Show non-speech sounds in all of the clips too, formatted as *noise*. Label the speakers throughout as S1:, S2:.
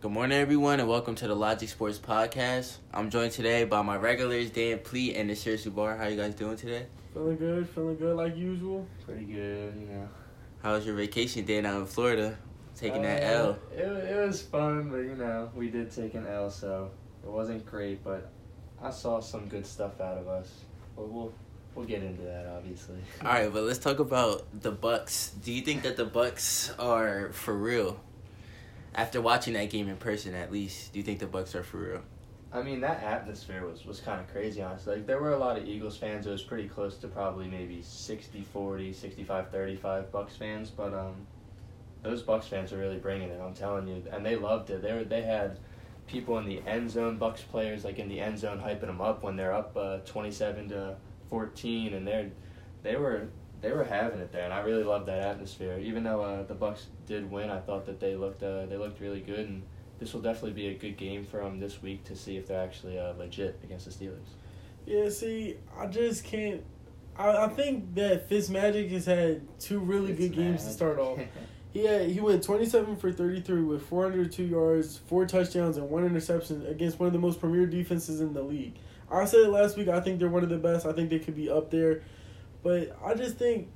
S1: Good morning, everyone, and welcome to the Logic Sports Podcast. I'm joined today by my regulars, Dan Pleat and Nasir Bar. How you guys doing today?
S2: Feeling good, feeling good like usual.
S3: Pretty good, you know.
S1: How was your vacation, Dan, out in Florida? Taking that
S3: Uh,
S1: L.
S3: It, it was fun, but you know, we did take an L, so it wasn't great, but I saw some good stuff out of us. But we'll we'll get into that, obviously.
S1: All right, but let's talk about the Bucks. Do you think that the Bucks are for real? After watching that game in person, at least, do you think the Bucks are for real?
S3: I mean, that atmosphere was, was kind of crazy, honestly. Like, there were a lot of Eagles fans. It was pretty close to probably maybe 60 40, 65 35 Bucks fans. But um, those Bucks fans are really bringing it, I'm telling you. And they loved it. They, were, they had people in the end zone, Bucks players, like in the end zone, hyping them up when they're up uh, 27 to 14. And they're, they were they were having it there, and I really loved that atmosphere. Even though uh, the Bucks did win, I thought that they looked uh, they looked really good, and this will definitely be a good game for them this week to see if they're actually uh, legit against the Steelers.
S2: Yeah, see, I just can't. I, I think that Fitzmagic has had two really good games to start off. *laughs* He had, he went twenty seven for thirty three with four hundred two yards, four touchdowns, and one interception against one of the most premier defenses in the league. I said it last week. I think they're one of the best. I think they could be up there, but I just think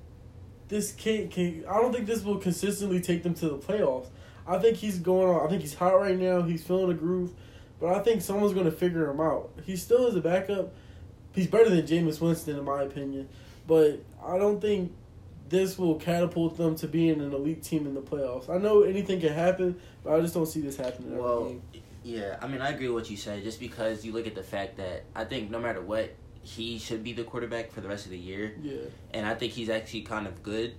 S2: this can't. Can, I don't think this will consistently take them to the playoffs. I think he's going on. I think he's hot right now. He's feeling a groove, but I think someone's going to figure him out. He still is a backup. He's better than Jameis Winston in my opinion, but I don't think this will catapult them to being an elite team in the playoffs. I know anything can happen, but I just don't see this happening.
S1: Well, yeah, I mean, I agree with what you said. Just because you look at the fact that I think no matter what, he should be the quarterback for the rest of the year,
S2: yeah,
S1: and I think he's actually kind of good.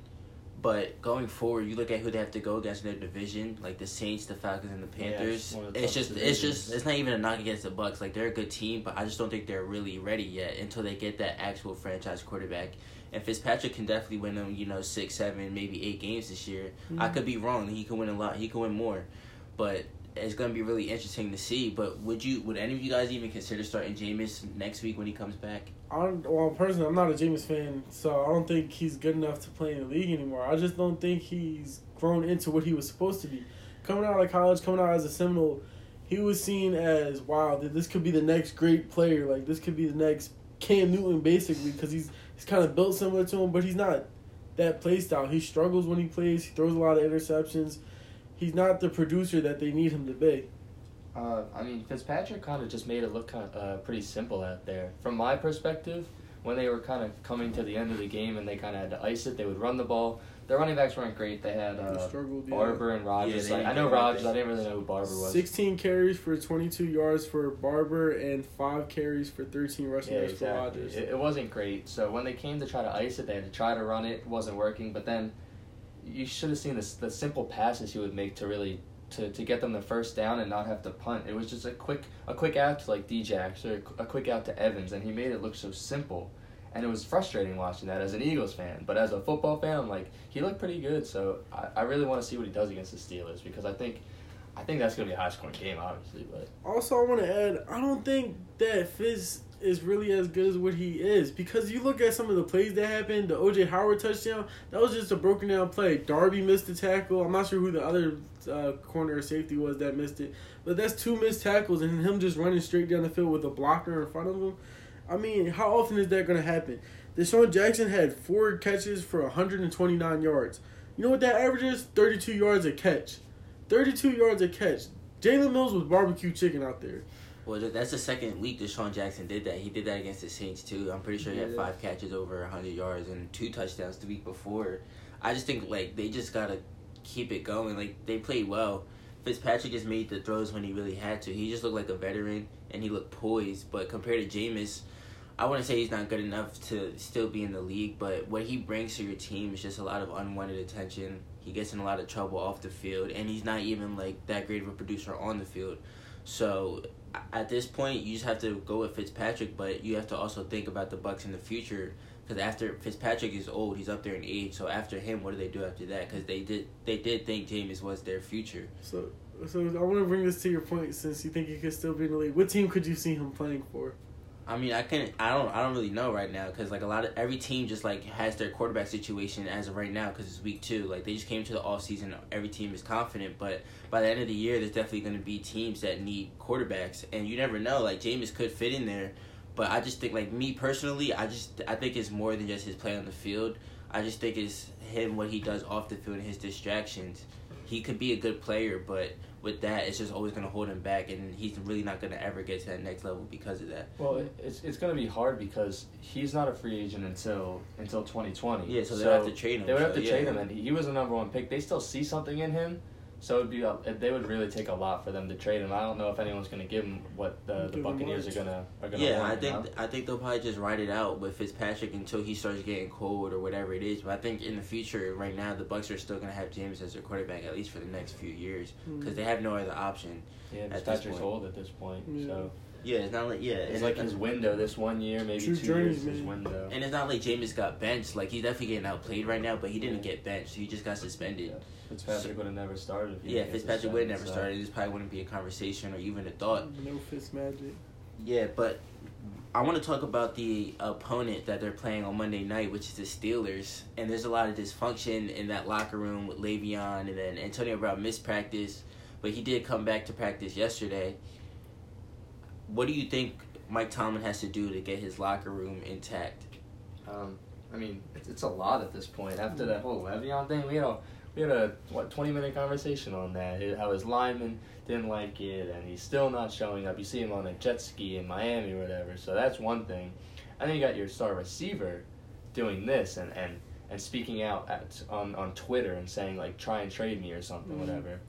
S1: But going forward, you look at who they have to go against in their division, like the Saints, the Falcons, and the
S3: Yeah,
S1: Panthers.
S3: it's one of the
S1: it's just,
S3: toughest
S1: it's just, it's not even a knock against the Bucks. Like they're a good team, but I just don't think they're really ready yet until they get that actual franchise quarterback. And Fitzpatrick can definitely win them, you know, six, seven, maybe eight games this year. I
S2: Mhm.
S1: could be wrong. He could win a lot. He could win more, but it's gonna be really interesting to see. But would you, would any of you guys even consider starting Jameis next week when he comes back?
S2: I well, personally, I'm not a Jameis fan, so I don't think he's good enough to play in the league anymore. I just don't think he's grown into what he was supposed to be. Coming out of college, coming out as a Seminole, he was seen as wow, this could be the next great player. Like this could be the next Cam Newton, basically, because he's he's kind of built similar to him, but he's not that play style. He struggles when he plays. He throws a lot of interceptions. He's not the producer that they need him to be.
S3: Uh, I mean, Fitzpatrick kind of just made it look kind of uh, pretty simple out there. From my perspective, when they were kind of coming to the end of the game and they kind of had to ice it, they would run the ball. Their running backs weren't great. They had
S2: He
S3: uh,
S2: struggled. yeah.
S3: Barber and Rodgers.
S1: Yeah,
S3: like, I know
S1: Rodgers.
S3: I didn't really know who Barber was.
S2: 16 carries for 22 yards for Barber and 5 carries for 13 rushing
S3: Yeah,
S2: yards for Rodgers.
S3: It, it wasn't great. So when they came to try to ice it, they had to try to run it. It wasn't working. But then you should have seen this, the simple passes he would make to really to, to get them the first down and not have to punt. It was just a quick a quick out to like Djax or a quick out to Evans, and he made it look so simple. And it was frustrating watching that as an Eagles fan. But as a football fan, I'm like, he looked pretty good. So I, I really want to see what he does against the Steelers because I think I think that's gonna be a high scoring game, obviously. But
S2: Also, I want to add, I don't think that Fitz is really as good as what he is because you look at some of the plays that happened. The OJ Howard touchdown, that was just a broken down play. Darby missed the tackle. I'm not sure who the other uh, corner or safety was that missed it, but that's two missed tackles and him just running straight down the field with a blocker in front of him. I mean, how often is that going to happen? DeSean Jackson had four catches for 129 yards. You know what that average is? 32 yards a catch. 32 yards a catch. Jalen Mills was barbecue chicken out there.
S1: Well, that's the second week that DeSean Jackson did that. He did that against the Saints too. I'm pretty sure he had five catches over 100 yards and two touchdowns the week before. I just think like they just gotta keep it going. Like they played well. Fitzpatrick just made the throws when he really had to. He just looked like a veteran and he looked poised. But compared to Jameis, I wouldn't say he's not good enough to still be in the league. But what he brings to your team is just a lot of unwanted attention. He gets in a lot of trouble off the field, and he's not even like that great of a producer on the field. So at this point, you just have to go with Fitzpatrick, but you have to also think about the Bucks in the future. Because after Fitzpatrick is old, he's up there in age. So after him, what do they do after that? Because they did they did think Jameis was their future.
S2: So, so I want to bring this to your point since you think he could still be in the league. What team could you see him playing for?
S1: I mean, I can't. I don't. I don't really know right now because like a lot of every team just like has their quarterback situation as of right now because it's week two. Like they just came to the off season. Every team is confident, but by the end of the year, there's definitely going to be teams that need quarterbacks, and you never know. Like Jameis could fit in there, but I just think like me personally, I just I think it's more than just his play on the field. I just think it's him what he does off the field and his distractions. He could be a good player, but with that, it's just always going to hold him back, and he's really not going to ever get to that next level because of that.
S3: Well, it's it's going to be hard because he's not a free agent until until twenty twenty.
S1: Yeah, so, so they have to trade him.
S3: They would
S1: so,
S3: have to
S1: yeah.
S3: trade him, and he was the number one pick. They still see something in him, so it'd be a, they would really take a lot for them to trade him. I don't know if anyone's going to give him what the, the Buccaneers are going to are going to.
S1: Yeah, I think I think they'll probably just ride it out with Fitzpatrick until he starts getting cold or whatever it is. But I think in the future, right now, the Bucks are still going to have Jameis as their quarterback at least for the next few years because mm. they have no other option.
S3: Yeah, Fitzpatrick's old at this point, yeah. so.
S1: Yeah, it's not like yeah.
S3: It's like his window this one year, maybe True two years. His window.
S1: And it's not like Jameis got benched. Like he's definitely getting outplayed right now, but he didn't yeah. get benched. He just got suspended.
S3: Yeah. Fitzpatrick so, would have never started.
S1: yeah, Fitzpatrick would have never so. started. This probably wouldn't be a conversation or even a thought.
S2: No Fitz magic.
S1: Yeah, but I want to talk about the opponent that they're playing on Monday night, which is the Steelers. And there's a lot of dysfunction in that locker room with Le'Veon, and then Antonio Brown missed practice, but he did come back to practice yesterday. What do you think Mike Tomlin has to do to get his locker room intact?
S3: Um, I mean, it's, it's a lot at this point. After that whole Le'Veon thing, we had a we had a what twenty minute conversation on that. How his lineman didn't like it, and he's still not showing up. You see him on a jet ski in Miami or whatever. So that's one thing. And then you got your star receiver doing this and and and speaking out at on on Twitter and saying like try and trade me or something, mm-hmm. whatever.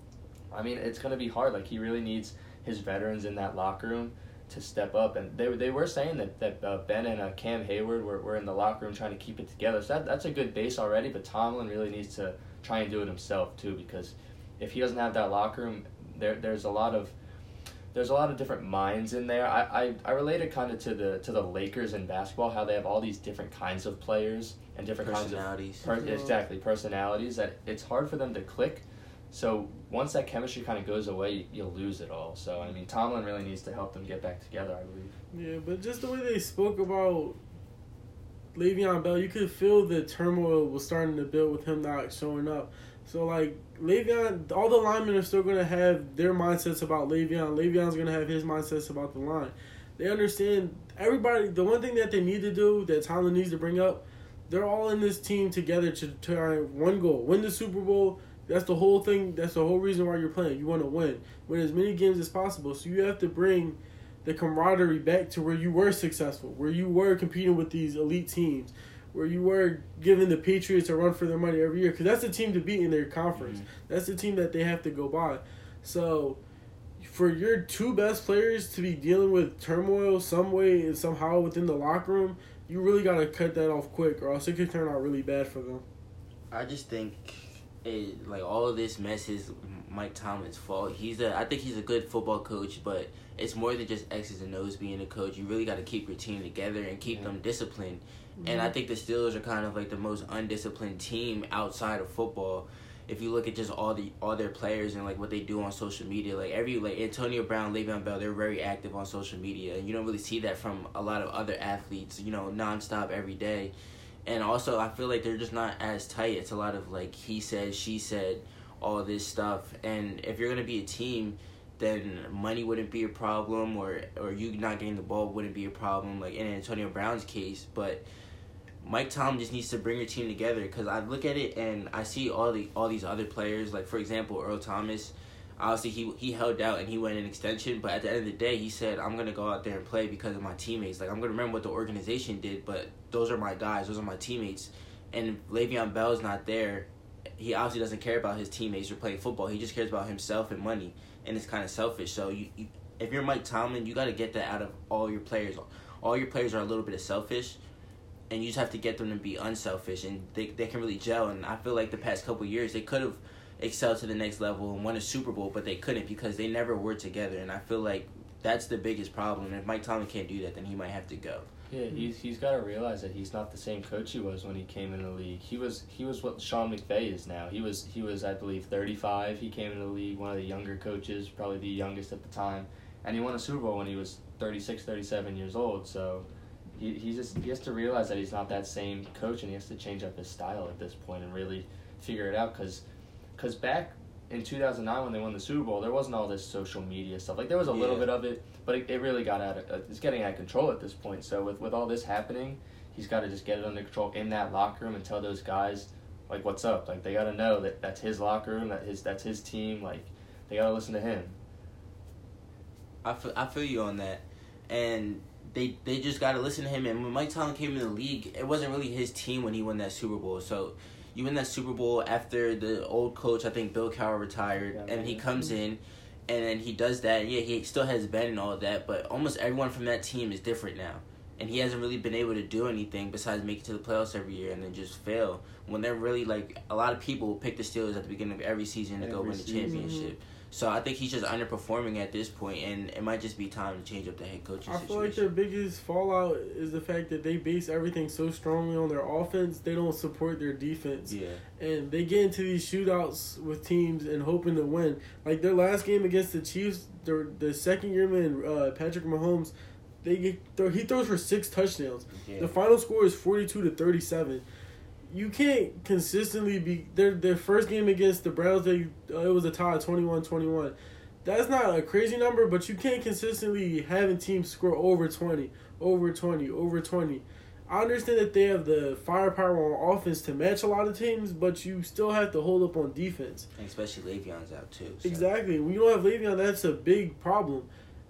S3: I mean, it's gonna be hard. Like he really needs his veterans in that locker room to step up. And they they were saying that that uh, Ben and uh, Cam Heyward were, were in the locker room trying to keep it together. So that that's a good base already. But Tomlin really needs to try and do it himself too because if he doesn't have that locker room, there there's a lot of there's a lot of different minds in there. I, I, I relate it kind of to the to the Lakers in basketball, how they have all these different kinds of players and different
S1: personalities.
S3: kinds of per, exactly personalities that it's hard for them to click. So once that chemistry kind of goes away, you'll lose it all. So I mean, Tomlin really needs to help them get back together. I believe.
S2: Yeah, but just the way they spoke about Le'Veon Bell, you could feel the turmoil was starting to build with him not showing up. So like Le'Veon, all the linemen are still gonna have their mindsets about Le'Veon. Le'Veon's gonna have his mindsets about the line. They understand everybody. The one thing that they need to do that Tomlin needs to bring up, they're all in this team together to try one goal, win the Super Bowl. That's the whole thing. That's the whole reason why you're playing. You want to win, win as many games as possible. So you have to bring the camaraderie back to where you were successful, where you were competing with these elite teams, where you were giving the Patriots a run for their money every year. Because that's the team to beat in their conference. Mm-hmm. That's the team that they have to go by. So, for your two best players to be dealing with turmoil some way and somehow within the locker room, you really got to cut that off quick, or else it could turn out really bad for them.
S1: I just think it, like all of this mess is Mike Tomlin's fault. He's a I think he's a good football coach, but it's more than just X's and O's being a coach. You really got to keep your team together and keep yeah. them disciplined. Mm-hmm. And I think the Steelers are kind of like the most undisciplined team outside of football. If you look at just all the all their players and like what they do on social media, like every like Antonio Brown, Le'Veon Bell, they're very active on social media, and you don't really see that from a lot of other athletes. You know, nonstop every day and also I feel like they're just not as tight. It's a lot of like he said, she said, all this stuff. And if you're gonna be a team, then money wouldn't be a problem, or or you not getting the ball wouldn't be a problem, like in Antonio Brown's case. But Mike Tom just needs to bring your team together because I look at it and I see all the all these other players, like for example Earl Thomas. Obviously, he he held out and he went in extension, but at the end of the day, he said, "I'm gonna go out there and play because of my teammates. Like I'm gonna remember what the organization did, but those are my guys, those are my teammates." And Le'Veon Bell's not there. He obviously doesn't care about his teammates or playing football. He just cares about himself and money, and it's kind of selfish. So you, you if you're Mike Tomlin, you got to get that out of all your players. All your players are a little bit of selfish, and you just have to get them to be unselfish, and they they can really gel. And I feel like the past couple years they could have excelled to the next level and won a Super Bowl, but they couldn't because they never were together. And I feel like that's the biggest problem. And if Mike Tomlin can't do that, then he might have to go.
S3: Yeah, he's he's got to realize that he's not the same coach he was when he came in the league. He was he was what Sean McVay is now. He was he was I believe thirty five. He came in the league, one of the younger coaches, probably the youngest at the time, and he won a Super Bowl when he was 36, 37 years old. So he he just he has to realize that he's not that same coach, and he has to change up his style at this point and really figure it out. Because cause back in 2009 when they won the Super Bowl, there wasn't all this social media stuff. Like there was a little bit of it, but it, it really got out of uh, it's getting out of control at this point. So with with all this happening, he's got to just get it under control in that locker room and tell those guys like what's up. Like they got to know that that's his locker room, that his that's his team. Like they got to listen to him.
S1: I feel, I feel you on that, and they they just got to listen to him. And when Mike Tomlin came in the league, it wasn't really his team when he won that Super Bowl. So you win that Super Bowl after the old coach, I think Bill Cowher retired,
S3: Yeah,
S1: and he comes in, and then he does that. And yeah, he still has Ben and all of that, but almost everyone from that team is different now. And he hasn't really been able to do anything besides make it to the playoffs every year and then just fail. When they're really like a lot of people pick the Steelers at the beginning of every season to go win the
S3: season.
S1: championship. So I think he's just underperforming at this point, and it might just be time to change up the head coaching
S2: I feel like
S1: situation.
S2: their biggest fallout is the fact that they base everything so strongly on their offense, they don't support their defense.
S1: yeah,
S2: And they get into these shootouts with teams and hoping to win. Like their last game against the Chiefs, the the second year man, uh, Patrick Mahomes, they get, he throws for six touchdowns.
S1: yeah.
S2: The final score is forty two to thirty seven. You can't consistently be their their first game against the Browns. They uh, it was a tie 21-21. That's not a crazy number, but you can't consistently having teams score over twenty, over twenty, over twenty. I understand that they have the firepower on offense to match a lot of teams, but you still have to hold up on defense.
S1: And especially Le'Veon's out too. so.
S2: Exactly. When you don't have Le'Veon, that's a big problem.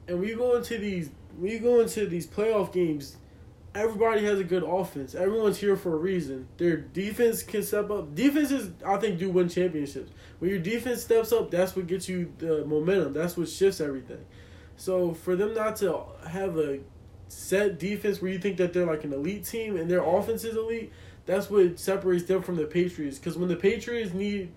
S2: And when you go into these, when you go into these playoff games, everybody has a good offense. Everyone's here for a reason. Their defense can step up. Defenses, I think, do win championships. When your defense steps up, that's what gets you the momentum. That's what shifts everything. So for them not to have a set defense where you think that they're like an elite team and their offense is elite, that's what separates them from the Patriots. Because when the Patriots need,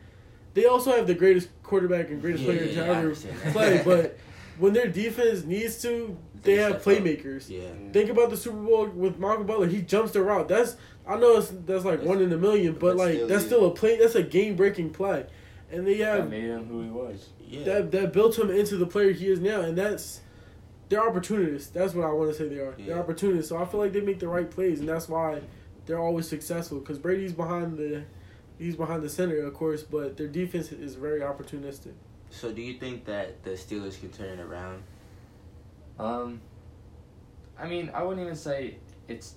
S2: they also have the greatest quarterback and greatest
S1: Yeah,
S2: player to ever play, but when their defense needs to, they,
S1: They
S2: have
S1: step up.
S2: playmakers.
S1: Yeah,
S2: Think about the Super Bowl with Malcolm Butler. He jumps the route. That's I know it's, that's like
S1: That's-
S2: one in a million, but
S1: but
S2: like
S1: still,
S2: that's
S1: yeah.
S2: still a play. That's a game breaking play, and they
S3: That
S2: have
S3: made him who he was.
S1: yeah.
S2: that that built him into the player he is now, and that's they're opportunists. That's what I want to say they are. They're
S1: Yeah.
S2: opportunists. So I feel like they make the right plays, and that's why they're always successful. Because Brady's behind the he's behind the center, of course, but their defense is very opportunistic.
S1: So do you think that the Steelers can turn it around?
S3: Um, I mean, I wouldn't even say it's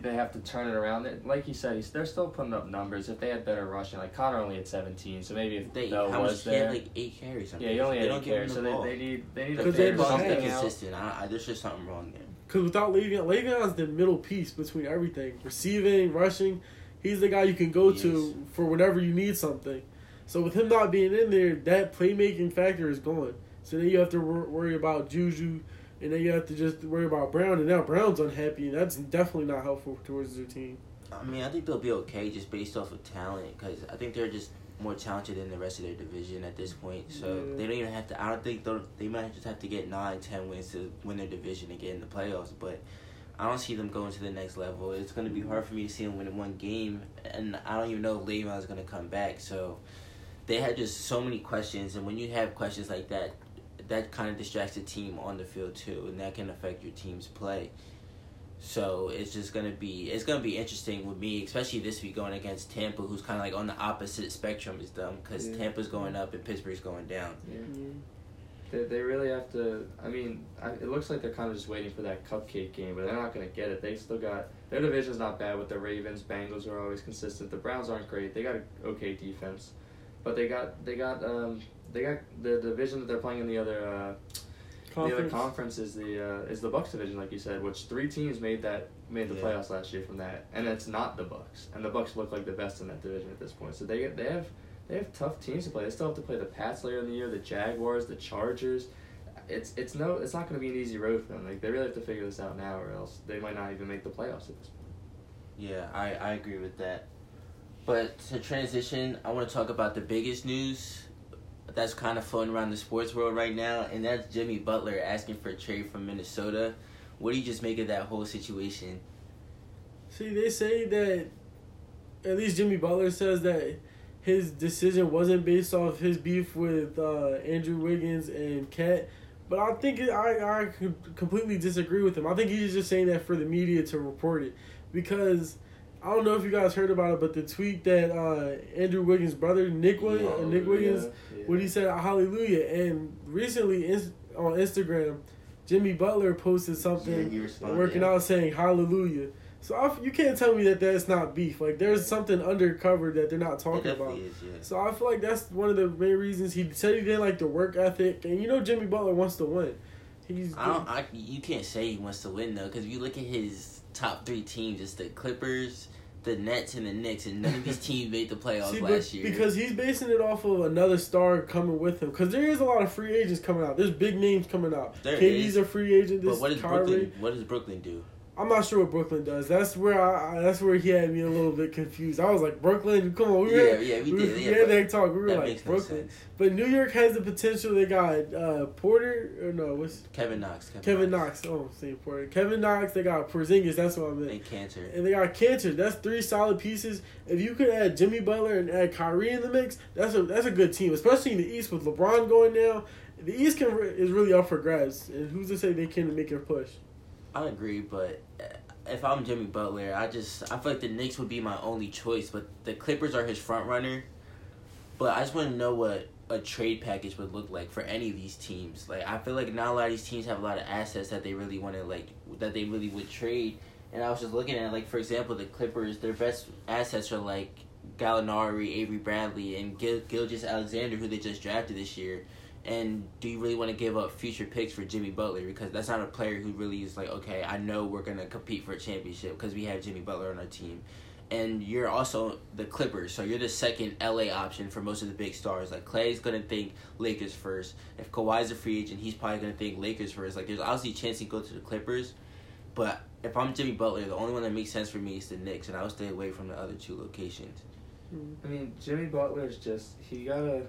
S3: they have to turn it around. Like you said, he's, they're still putting up numbers. If they had better rushing, like Connor only had seventeen, so maybe if
S1: They
S3: Bell
S1: how
S3: was
S1: much he
S3: there,
S1: had like eight carries. Something.
S3: yeah, he only had
S1: don't
S3: eight carries, so
S1: ball.
S3: they, they need they need to
S2: Because they
S3: figure
S1: something
S3: something out.
S1: consistent. I, I, there's just something wrong there.
S2: Because without Le'Veon, Le'Veon's the middle piece between everything receiving, rushing. He's the guy you can go
S1: He
S2: to
S1: is.
S2: for whenever you need something. So with him not being in there, that playmaking factor is gone. So then you have to wor- worry about Juju, and then you have to just worry about Brown. And now Brown's unhappy, and that's definitely not helpful towards their team.
S1: I mean, I think they'll be okay just based off of talent because I think they're just more talented than the rest of their division at this point. So
S2: Yeah.
S1: they don't even have to. I don't think they'll, they might just have to get nine, ten wins to win their division and get in the playoffs. But I don't see them going to the next level. It's going to be hard for me to see them win one game, and I don't even know if Le'Veon's going to come back. So they had just so many questions, and when you have questions like that, that kind of distracts the team on the field too, and that can affect your team's play. So it's just gonna be it's gonna be interesting with me, especially this week going against Tampa, who's kind of like on the opposite spectrum as them, because
S3: Yeah.
S1: Tampa's going up and Pittsburgh's going down.
S3: Yeah. They, they really have to. I mean, I, it looks like they're kind of just waiting for that cupcake game, but they're not going to get it. They still got their division's not bad with the Ravens. Bengals are always consistent. The Browns aren't great. They got an okay defense, but they got they got um they got the division that they're playing in the other uh, the other
S2: Conference.
S3: conference is the uh, is the Bucks division, like you said, which three teams made that made the
S1: Yeah.
S3: playoffs last year from that, and it's not the Bucks, and the Bucks look like the best in that division at this point. So they they have they have tough teams to play. They still have to play the Pats later in the year, the Jaguars, the Chargers. It's it's no it's not going to be an easy road for them. Like they really have to figure this out now, or else they might not even make the playoffs at this point.
S1: Yeah, I, I agree with that. But to transition, I want to talk about the biggest news that's kind of floating around the sports world right now, and that's Jimmy Butler asking for a trade from Minnesota. What do you just make of that whole situation?
S2: See, they say that at least Jimmy Butler says that his decision wasn't based off his beef with uh, Andrew Wiggins and KAT, But I think I I completely disagree with him. I think he's just saying that for the media to report it because I don't know if you guys heard about it, but the tweet that uh, Andrew Wiggins' brother Nick Wiggins, uh, Nick Wiggins, yeah. when he said Hallelujah, and recently in, on Instagram, Jimmy Butler posted something yeah, working yeah. out saying Hallelujah. So I, you can't tell me that that's not beef. Like there's something undercover that they're not talking about. Is, yeah. So I feel like that's one of the main reasons he said he didn't like the work ethic, and you know Jimmy Butler wants to win.
S1: He's I don't. I, you can't say he wants to win though, because if you look at his top three teams, it's the Clippers, the Nets, and the Knicks, and none of these *laughs* teams made the playoffs See, last year.
S2: Because he's basing it off of another star coming with him. Because there is a lot of free agents coming out. There's big names coming out. There KD's is. a free agent. This
S1: but what does
S2: Kyrie.
S1: Brooklyn? What does Brooklyn do?
S2: I'm not sure what Brooklyn does. That's where I. That's where he had me a little bit confused. I was like, Brooklyn, come on, we
S1: were, yeah, yeah, we, we did.
S2: We, yeah, had that talk. We were like Brooklyn, no but New York has the potential. They got uh, Porter or no, what's
S1: Kevin Knox?
S2: Kevin, Kevin Knox. Knox. Oh, say Porter. Kevin Knox. They got Porzingis. That's what I meant.
S1: And Kanter.
S2: And they got Kanter. That's three solid pieces. If you could add Jimmy Butler and add Kyrie in the mix, that's a that's a good team, especially in the East with LeBron going now. The East can is really up for grabs, and who's to say they can't make a push?
S1: I agree, but uh, if I'm Jimmy Butler, I just I feel like the Knicks would be my only choice, but the Clippers are his front runner. But I just want to know what a trade package would look like for any of these teams. Like I feel like not a lot of these teams have a lot of assets that they really want to like that they really would trade. And I was just looking at like for example the Clippers, their best assets are like Gallinari, Avery Bradley, and Gil- Gilgeous-Alexander, who they just drafted this year. And do you really want to give up future picks for Jimmy Butler? Because that's not a player who really is like, okay, I know we're going to compete for a championship because we have Jimmy Butler on our team. And you're also the Clippers, so you're the second LA option for most of the big stars. Like Klay's gonna think Lakers first. If Kawhi's a free agent, he's probably gonna think Lakers first. Like there's obviously a chance he go to the Clippers, but if I'm Jimmy Butler, the only one that makes sense for me is the Knicks, and I would stay away from the other two locations.
S3: I mean, Jimmy Butler's just he gotta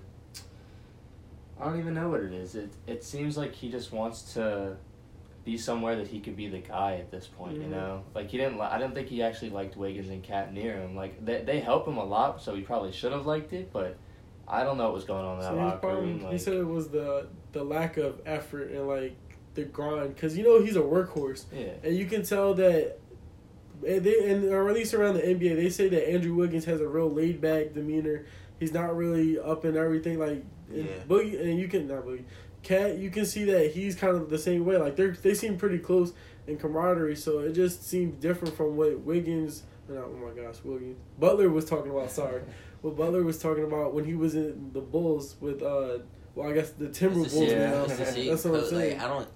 S3: I don't even know what it is. It it seems like he just wants to be somewhere that he could be the guy at this point. Mm-hmm. You know, like he didn't. I didn't think he actually liked Wiggins and KAT near him. Like they they help him a lot, so he probably should have liked it. But I don't know what was going on in that so locker room.
S2: Like, he said it was the the lack of effort and like the grind, because you know he's a workhorse.
S3: Yeah,
S2: and you can tell that. And they and or at least around the NBA, they say that Andrew Wiggins has a real laid back demeanor. He's not really up in everything. Like yeah. Boogie, and you can not Boogie, KAT. You can see that he's kind of the same way. Like they they seem pretty close in camaraderie. So it just seems different from what Wiggins. Not, oh my gosh, Wiggins Butler was talking about. Sorry, *laughs* what Butler was talking about when he was in the Bulls with uh. Well, I guess the Timberwolves. Yeah, *laughs* that's what I'm saying.
S1: Like, I don't.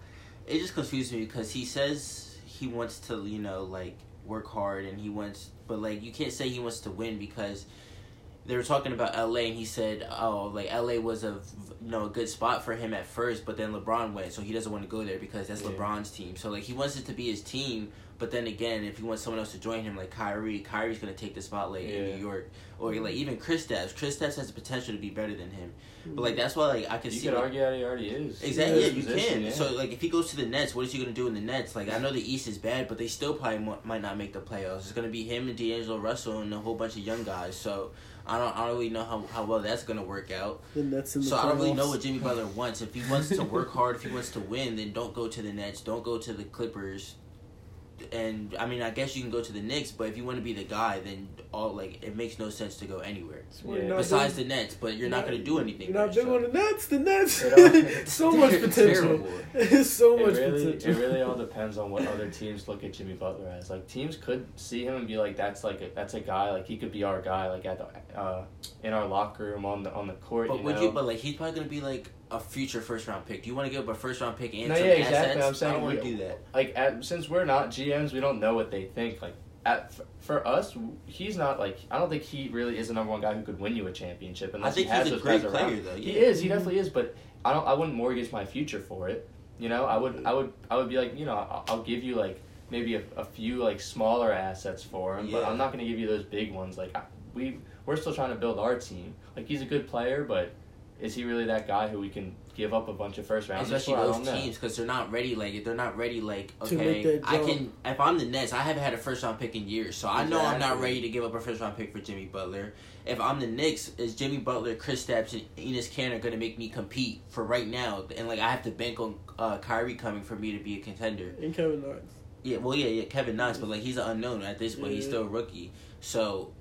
S1: It just confuses me because he says he wants to, you know, like work hard and he wants, but like you can't say he wants to win because they were talking about LA and he said, "Oh, like LA was a you know a good spot for him at first, but then LeBron went, so he doesn't want to go there because that's yeah. LeBron's team. So like he wants it to be his team, but then again, if he wants someone else to join him, like Kyrie, Kyrie's gonna take the spotlight yeah. in New York, or like even Chris Kristaps. Kristaps has the potential to be better than him, but like that's why like I can
S3: you
S1: see.
S3: You
S1: could
S3: like, argue that he already is.
S1: Exactly, yeah, you can. Yeah. So like if he goes to the Nets, what is he gonna do in the Nets? Like I know the East is bad, but they still probably might not make the playoffs. It's gonna be him and D'Angelo Russell and a whole bunch of young guys. So I don't, I don't really know how, how well that's gonna work out.
S2: In
S1: the so I don't really know what Jimmy Butler wants. If he wants to work hard, if he wants to win, then don't go to the Nets. Don't go to the Clippers and I mean, I guess you can go to the Knicks, but if you want to be the guy, then all like it makes no sense to go anywhere yeah. besides the Nets. But you're, not, not going to do anything.
S2: You're not big on the Nets. The Nets, *laughs* *laughs* so much potential. It's *laughs* so
S3: it
S2: much
S3: really,
S2: potential.
S3: It really all depends on what other teams look at Jimmy Butler as. Like teams could see him and be like, "That's like a, that's a guy. Like he could be our guy. Like at the uh, in our locker room on the on the court."
S1: But
S3: you
S1: would
S3: know?
S1: you? But like he's probably going to be like a future first round pick. Do you want to give up a first round pick and
S3: no,
S1: some
S3: yeah, exactly. I'm saying
S1: I don't
S3: want
S1: to do that.
S3: Like at, since we're not GMs, we don't know what they think. Like at for us, he's not like I don't think he really is the number one guy who could win you a championship unless
S1: I think
S3: he has
S1: he's
S3: those
S1: a great player
S3: around.
S1: though. Yeah.
S3: He is. He definitely is. But I don't. I wouldn't mortgage my future for it. You know, I would. I would. I would be like, you know, I'll, I'll give you like maybe a, a few like smaller assets for him, yeah. but I'm not going to give you those big ones. Like I, we we're still trying to build our team. Like he's a good player, but is he really that guy who we can give up a bunch of first rounders.
S1: Especially those teams because they're not ready. Like they're not ready. Like okay, I can. If I'm the Nets, I haven't had a first round pick in years, so I know I'm not ready to give up a first round pick for Jimmy Butler. If I'm the Knicks, is Jimmy Butler, Kristaps, and Enes Kanter going to make me compete for right now? And like I have to bank on uh, Kyrie coming for me to be a contender.
S2: And Kevin Knox.
S1: Yeah, well, yeah, yeah, Kevin Knox, but like he's an unknown at this point. He's still a rookie, so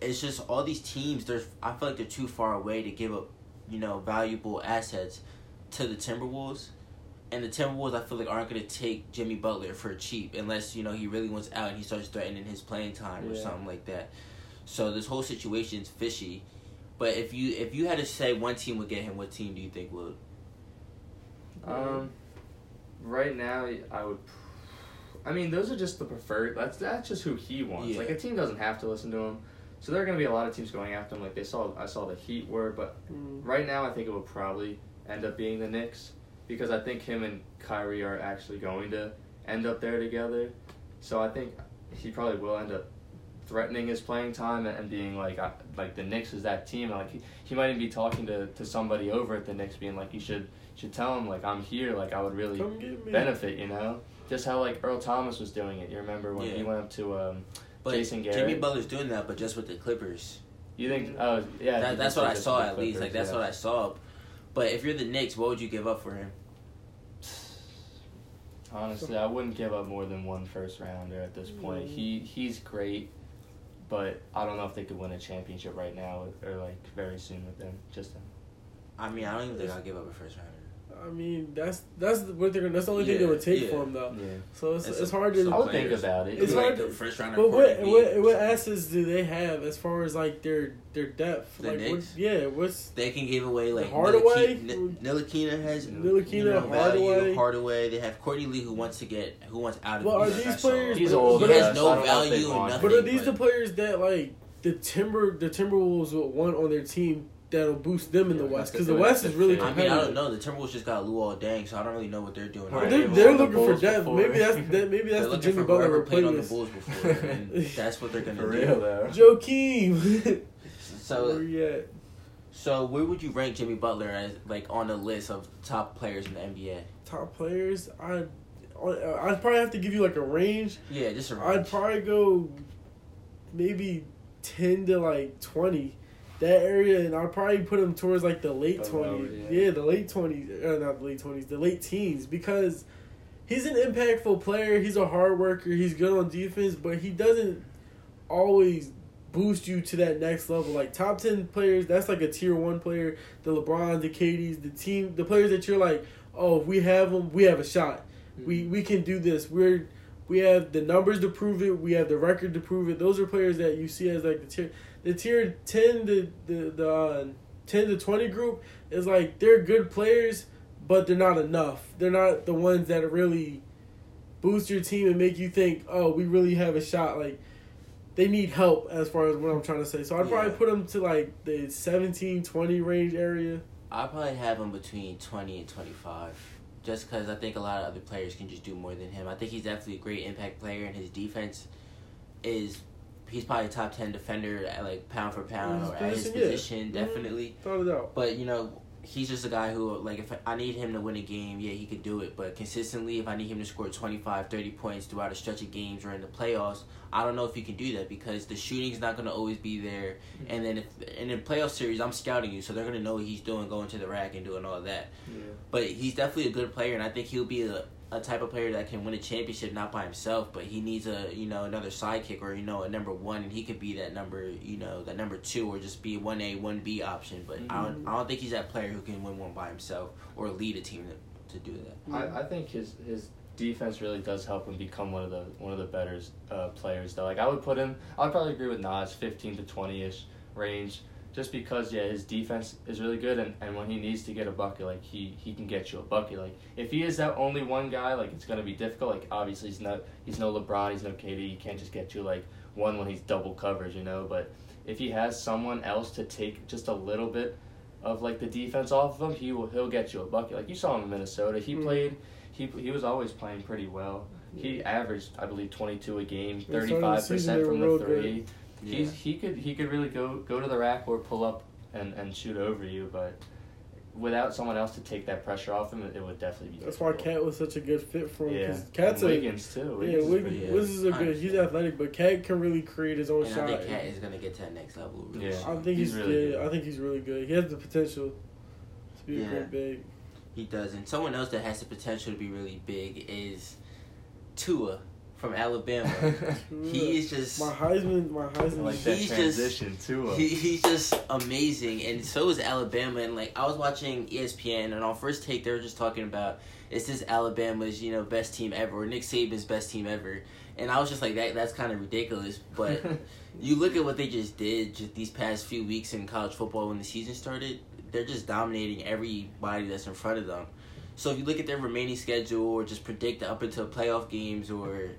S1: it's just all these teams. They're I feel like they're too far away to give up, you know, valuable assets to the Timberwolves, and the Timberwolves I feel like aren't gonna take Jimmy Butler for cheap unless you know he really wants out and he starts threatening his playing time or something like that. So this whole situation's fishy. But if you if you had to say one team would get him, what team do you think would?
S3: Um, right now, I would. I mean, those are just the preferred. That's that's just who he wants.
S1: Yeah.
S3: Like a team doesn't have to listen to him. So there are going to be a lot of teams going after him. Like they saw, I saw the Heat were, but
S2: Mm.
S3: right now I think it will probably end up being the Knicks because I think him and Kyrie are actually going to end up there together. So I think he probably will end up threatening his playing time and, being like, I, like the Knicks is that team. Like he, he might even be talking to, to somebody over at the Knicks, being like, you should should tell him like I'm here. Like I would really
S2: Come get me.
S3: benefit, you know. Just how like Earl Thomas was doing it. You remember when he went up to um,
S1: But
S3: Jason Garrett.
S1: Jimmy Butler's doing that, but just with the Clippers.
S3: You think? Oh yeah.
S1: That, that's what I saw at
S3: the
S1: least. Like that's
S3: yeah.
S1: what I saw. But if you're the Knicks, what would you give up for him?
S3: Honestly, I wouldn't give up more than one first rounder at this point.
S2: Mm.
S3: He he's great, but I don't know if they could win a championship right now or like very soon with them. Just him.
S1: I mean, I don't even think I'll give up a first rounder.
S2: I mean, that's that's what they're. That's the only thing they would take
S1: yeah.
S2: for him though.
S3: Yeah.
S2: So it's,
S1: It's
S2: it's,
S1: a-
S2: hard to.
S3: I would think about it.
S2: It's
S1: like
S2: hard
S1: the
S2: to-
S1: first rounder.
S2: But what what what assets do they have as far as like their their depth?
S1: The
S2: like what,
S1: Knicks?
S2: yeah, what's
S1: They can give away like
S2: Hardaway?
S1: Nilaki- Nilakina has
S2: Ntilikina,
S1: you know, value.
S2: Hardaway?
S1: Hardaway. They have Courtney Lee who wants to get who wants out of.
S2: Well, are these players-
S3: He's old.
S1: he has no
S3: I don't know if they
S1: value and
S3: want
S1: nothing.
S2: But are these the players that like the Timber the Timberwolves would want on their team that'll boost them in the
S3: Yeah,
S2: West? Because
S3: the
S2: the West is really
S3: fit.
S1: I mean. I don't know. The Timberwolves just got Luol Deng, so I don't really know what they're doing.
S3: Right.
S1: right
S2: They're,
S1: now.
S2: they're
S3: on the
S2: looking for
S3: Bulls
S2: depth. Maybe that's that, maybe *laughs*
S1: They're
S2: that's the
S1: looking
S2: Jimmy
S1: for
S2: Butler
S1: whoever played on the. Bulls before, and *laughs* that's what they're gonna
S3: For
S1: do.
S3: real though.
S2: Joakim. *laughs*
S1: So,
S2: you
S1: so where would you rank Jimmy Butler as like on the list of top players in the NBA?
S2: Top players, I uh, I'd probably have to give you like a range.
S1: Yeah, just
S2: I'd probably go maybe ten to like twenty. That area, and I'd probably put him towards like the late
S3: lower,
S2: twenties.
S3: yeah.
S2: Yeah. the late twenties, uh, not the late twenties, the late teens, because he's an impactful player. He's a hard worker. He's good on defense, but he doesn't always boost you to that next level. Like top ten players, that's like a tier one player. The LeBrons, the KDs, the team, the players that you're like, oh, if we have them, we have a shot. We we can do this. We're we have the numbers to prove it. We have the record to prove it. Those are players that you see as like the tier the tier ten to the the uh, ten to twenty group is like they're good players, but they're not enough. They're not the ones that really boost your team and make you think, oh, we really have a shot. Like they need help as far as what I'm trying to say. So I'd probably put them to like the 17, 20 range area.
S1: I probably have him between twenty and twenty five, just because I think a lot of other players can just do more than him. I think he's definitely a great impact player, and his defense is he's probably a top ten defender at like pound for pound or at his
S2: position, yeah. Mhm.
S1: definitely.
S2: Thought it out.
S1: But you know, he's just a guy who like if I need him to win a game, yeah, he could do it. But consistently, if I need him to score 25, 30 points throughout a stretch of games or in the playoffs, I don't know if he can do that because the shooting's not going to always be there. And then if in a playoff series, I'm scouting you, so they're going to know what he's doing, going to the rack and doing all that.
S3: Yeah.
S1: But he's definitely a good player, and I think he'll be a, a type of player that can win a championship not by himself, but he needs a you know another sidekick or you know a number one, and he could be that number you know that number two or just be one A one B option. But I don't I don't think he's that player who can win one by himself or lead a team to, to do that.
S3: I, I think his his defense really does help him become one of the one of the better uh, players though. Like I would put him I'd probably agree with Nas fifteen to twenty ish range. Just because yeah, his defense is really good and, and when he needs to get a bucket, like he, he can get you a bucket. Like if he is that only one guy, like it's gonna be difficult. Like obviously he's not he's no LeBron, he's no KD, he can't just get you like one when he's double coverage, you know, but if he has someone else to take just a little bit of like the defense off of him, he will he'll get you a bucket. Like you saw him in Minnesota. He
S2: Mhm.
S3: played he he was always playing pretty well. He averaged I believe twenty two a game, thirty five percent from the three.
S2: good.
S3: He's he could he could really go go to the rack or pull up and, and shoot over you, but without someone else to take that pressure off him, it, it would definitely be.
S2: That's why
S3: difficult.
S2: KAT was such a good fit for him.
S3: Yeah,
S2: Because KAT's
S3: and
S2: a
S3: Wiggins too.
S2: yeah,
S3: Wiggins is
S2: Wiggins,
S3: pretty
S1: yeah.
S3: good.
S2: Wiggins is a good. He's athletic, but KAT can really create his own
S1: And
S2: shot.
S1: I think KAT is gonna get to that next level. Really
S3: Yeah.
S2: I think he's,
S3: He's really
S2: yeah,
S3: good.
S2: I think he's really good. He has the potential to be
S1: Yeah.
S2: a great big.
S1: He does. And someone else that has the potential to be really big is Tua from Alabama. *laughs* he is just
S2: My Heisman, my
S3: I
S2: Heisman.
S3: like that
S1: He's just-
S3: transition too.
S1: he, he's just amazing, and so is Alabama. And like I was watching ESPN, and on first take they were just talking about is this Alabama's you know best team ever, or Nick Saban's best team ever, and I was just like that. That's kind of ridiculous. But *laughs* you look at what they just did just these past few weeks in college football when the season started. They're just dominating everybody that's in front of them. So if you look at their remaining schedule, or just predict up until playoff games or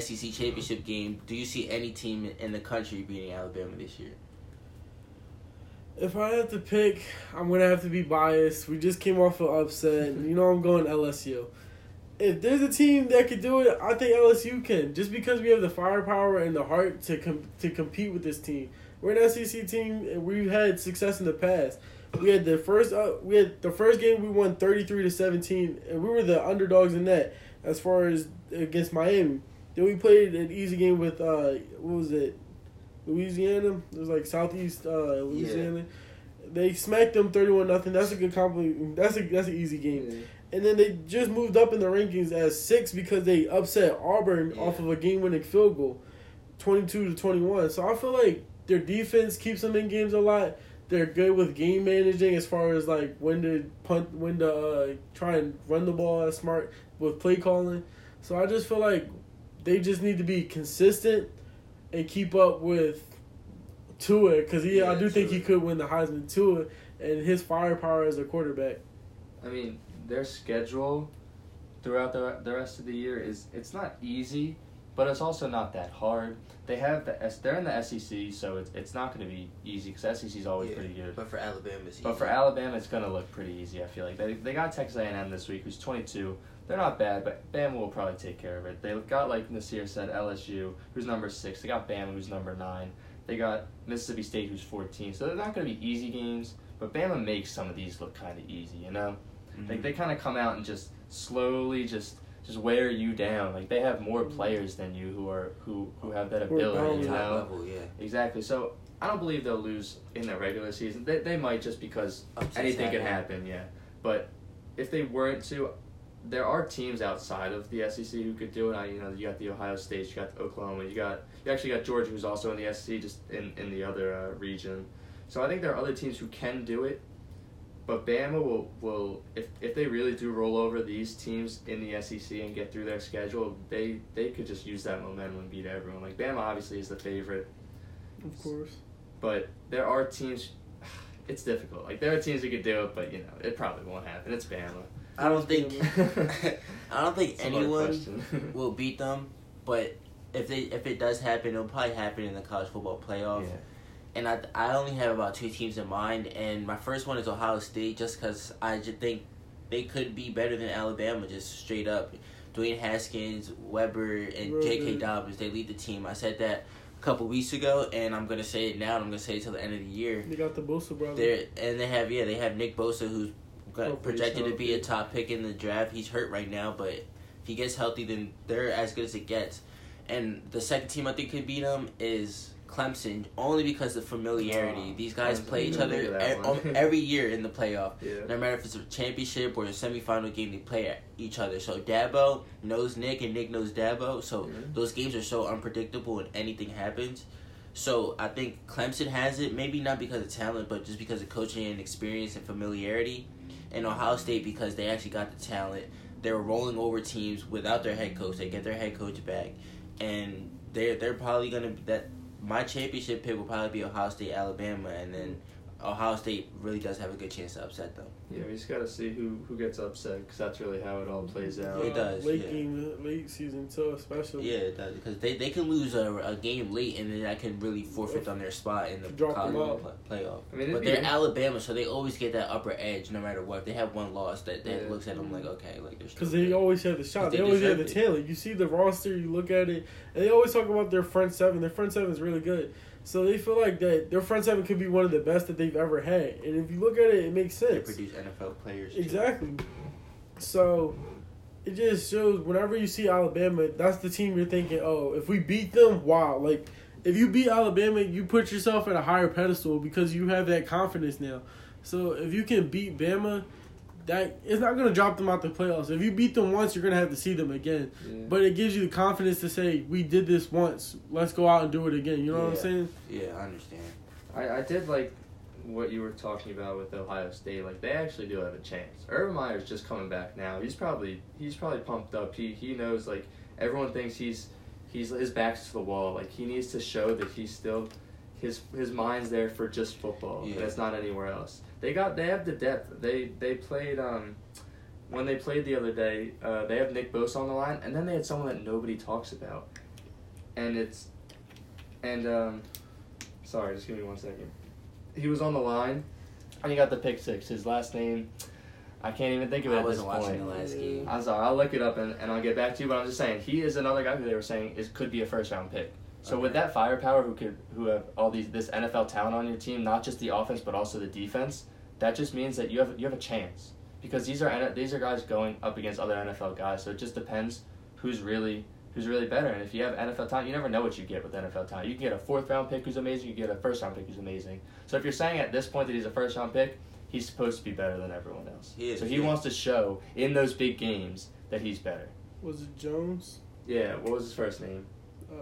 S1: SEC championship game, do you see any team in the country beating Alabama this year?
S2: If I have to pick, I'm gonna have to be biased. We just came off an upset. *laughs* you know I'm going LSU. If there's a team that could do it, I think LSU can. Just because we have the firepower and the heart to com- to compete with this team. We're an SEC team, and we've had success in the past. We had the first uh, we had the first game we won 33 to 17, and we were the underdogs in that as far as against Miami. Then we played an easy game with uh what was it? Louisiana. It was like Southeast uh, Louisiana. They smacked them thirty one nothing. That's a good compliment. That's a that's an easy game. And then they just moved up in the rankings as six because they upset Auburn
S1: Yeah.
S2: off of a game winning field goal, twenty two to twenty one. So I feel like their defense keeps them in games a lot. They're good with game managing as far as like when to punt, when to uh, try and run the ball as smart with play calling. So I just feel like they just need to be consistent and keep up with Tua because he I
S1: Yeah,
S2: do think he could win the Heisman Tua and his firepower as a quarterback.
S3: I mean, their schedule throughout the the rest of the year is it's not easy, but it's also not that hard. They have the S. They're in the SEC, so it's it's not going to be easy because SEC is always
S1: Yeah,
S3: pretty good.
S1: But for Alabama, it's
S3: But for Alabama, it's going to look pretty easy. I feel like they they got Texas A&M this week, who's twenty two. They're not bad, but Bama will probably take care of it. They got like Nasir said, LSU, who's number six. They got Bama, who's number nine. They got Mississippi State, who's fourteen. So they're not going to be easy games, but Bama makes some of these look kind of easy. You know.
S1: Mhm.
S3: Like they kind of come out and just slowly just just wear you down. Like they have more players than you who are who who have that ability.
S2: powerful.
S3: You
S1: top
S3: know
S1: level, yeah.
S3: exactly. So I don't believe they'll lose in the regular season. They they might just because
S1: Upsets
S3: anything can
S1: happen.
S3: happen. Yeah, but if they weren't to. There are teams outside of the SEC who could do it. I, you know, you got the Ohio State, you got Oklahoma, you got you actually got Georgia, who's also in the SEC, just in in the other uh, region. So I think there are other teams who can do it, but Bama will will if if they really do roll over these teams in the SEC and get through their schedule, they they could just use that momentum and beat everyone. Like Bama obviously is the favorite,
S2: Of course.
S3: but there are teams. *sighs* It's difficult. Like there are teams who could do it, but you know it probably won't happen. It's Bama.
S1: I don't think *laughs* I don't think
S3: It's a hard
S1: anyone *laughs* will beat them, but if they if it does happen, it'll probably happen in the college football playoff.
S3: Yeah.
S1: And I I only have about two teams in mind, and my first one is Ohio State, just because I just think they could be better than Alabama, just straight up. Dwayne Haskins, Weber, and
S2: Really
S1: J.K.
S2: good.
S1: Dobbins, they lead the team. I said that a couple weeks ago, and I'm gonna say it now. and I'm gonna say it till the end of the year.
S2: They got the Bosa brothers.
S1: They're and they have yeah they have Nick Bosa who's got, projected to be a top pick in the draft. He's hurt right now, but if he gets healthy, then they're as good as it gets. And the second team I think could beat them is Clemson, only because of familiarity.
S3: Oh,
S1: These guys
S3: Clemson,
S1: play each other
S3: look at that one. *laughs*
S1: every year in the playoff.
S3: Yeah.
S1: No matter if it's a championship or a semifinal game, they play each other. So Dabo knows Nick, and Nick knows Dabo. So
S3: Yeah.
S1: those games are so unpredictable, and anything happens. So I think Clemson has it, maybe not because of talent, but just because of coaching and experience and familiarity. And Ohio State because they actually got the talent. They were rolling over teams without their head coach. They get their head coach back, and they're they're probably gonna that. My championship pick will probably be Ohio State, Alabama, and then Ohio State really does have a good chance to upset them.
S3: Yeah, we just got to see who, who gets upset because that's really how it all plays out.
S1: It does,
S2: Late
S1: yeah.
S2: game, uh, late season too, especially.
S1: Yeah, it does because they, they can lose a, a game late and then that can really forfeit on their spot in the
S2: Drop
S1: college
S2: them out.
S1: pl- playoff.
S3: I mean,
S1: But they're Alabama, so they always get that upper edge no matter what. If they have one loss that, that
S3: Yeah.
S1: looks at them like okay, like they're
S2: Because they always have the shot. They,
S1: they
S2: always have the talent. You see the roster, you look at it, and they always talk about their front seven. Their front seven is really good. So they feel like that their front seven could be one of the best that they've ever had. And if you look at it, it makes
S1: They
S2: sense.
S1: produce NFL players. too.
S2: Exactly. So it just shows whenever you see Alabama, that's the team you're thinking, oh, if we beat them, wow. Like, if you beat Alabama, you put yourself at a higher pedestal because you have that confidence now. So if you can beat Bama, that it's not gonna drop them out the playoffs. If you beat them once, you're gonna have to see them again.
S3: Yeah.
S2: But it gives you the confidence to say, we did this once. Let's go out and do it again. You know what I'm saying?
S1: Yeah, I understand.
S3: I, I did like what you were talking about with Ohio State. Like they actually do have a chance. Urban Meyer's just coming back now. He's probably he's probably pumped up. He he knows like everyone thinks he's he's his back's to the wall. Like he needs to show that he's still his his mind's there for just football.
S1: Yeah.
S3: And it's not anywhere else. They got they have the depth. They they played um when they played the other day, uh, they have Nick Bosa on the line, and then they had someone that nobody talks about, and it's, and um, sorry, just give me one second. He was on the line, and he got the pick six. His last name, I can't even think of it
S1: I
S3: at this
S1: wasn't watching
S3: point.
S1: the last game.
S3: I'm sorry, I'll look it up and, and I'll get back to you. But I'm just saying he is another guy who they were saying is could be a first round pick. So with that firepower, who could who have all these this NFL talent on your team, not just the offense but also the defense, that just means that you have you have a chance because these are these are guys going up against other NFL guys. So it just depends who's really who's really better. And if you have NFL talent, you never know what you get with NFL talent. You can get a fourth round pick who's amazing. You can get a first round pick who's amazing. So if you're saying at this point that he's a first round pick, he's supposed to be better than everyone else.
S1: He is,
S3: so he
S1: yeah.
S3: wants to show in those big games that he's better.
S2: Was it Jones?
S3: Yeah. What was his first name?
S2: Uh,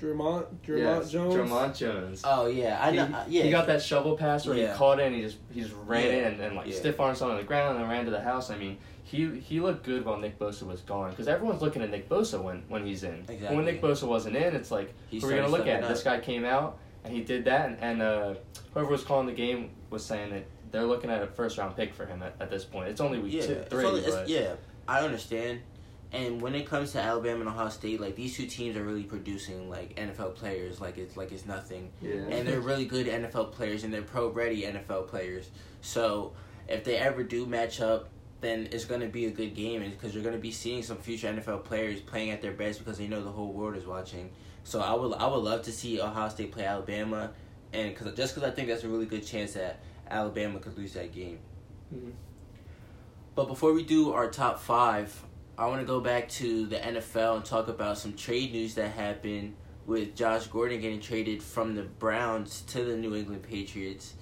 S2: Dre'Mont? Dre'Mont
S3: Yes,
S2: Jones?
S3: Dre'Mont Jones.
S1: Oh yeah, I
S3: he,
S1: know. uh, yeah,
S3: he got that shovel pass where
S1: Yeah.
S3: he caught it and he just he just ran
S1: Yeah.
S3: in and, and like
S1: Yeah.
S3: stiff armed someone on the ground and then ran to the house. I mean, he he looked good while Nick Bosa was gone because everyone's looking at Nick Bosa when when he's in.
S1: Exactly.
S3: when Nick Bosa wasn't in, it's like
S1: He
S3: who are we gonna look at?
S1: stepping
S3: This guy came out and he did that, and, and uh, whoever was calling the game was saying that they're looking at a first round pick for him at, at this point. It's only week
S1: yeah,
S3: two,
S1: it's
S3: three,
S1: only- it's- yeah, I understand. And when it comes to Alabama and Ohio State, like these two teams are really producing like NFL players, like it's like it's nothing.
S3: yeah.
S1: and they're really good NFL players and they're pro ready NFL players. So if they ever do match up, then it's going to be a good game because you're going to be seeing some future NFL players playing at their best because they know the whole world is watching. So I would I would love to see Ohio State play Alabama, and cause, just because I think that's a really good chance that Alabama could lose that game.
S3: Mhm.
S1: But before we do our top five, I want to go back to the NFL and talk about some trade news that happened with Josh Gordon getting traded from the Browns to the New England Patriots.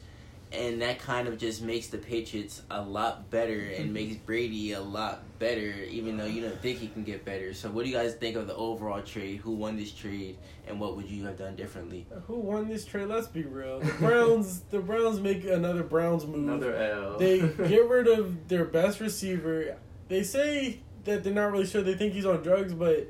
S1: And that kind of just makes the Patriots a lot better and mm-hmm. makes Brady a lot better, even though you don't think he can get better. So, what do you guys think of the overall trade? Who won this trade, and what would you have done differently?
S2: Who won this trade? Let's be real. The Browns. *laughs* the Browns make another Browns move.
S3: Another L.
S2: They *laughs* get rid of their best receiver. They say that they're not really sure. They think he's on drugs, but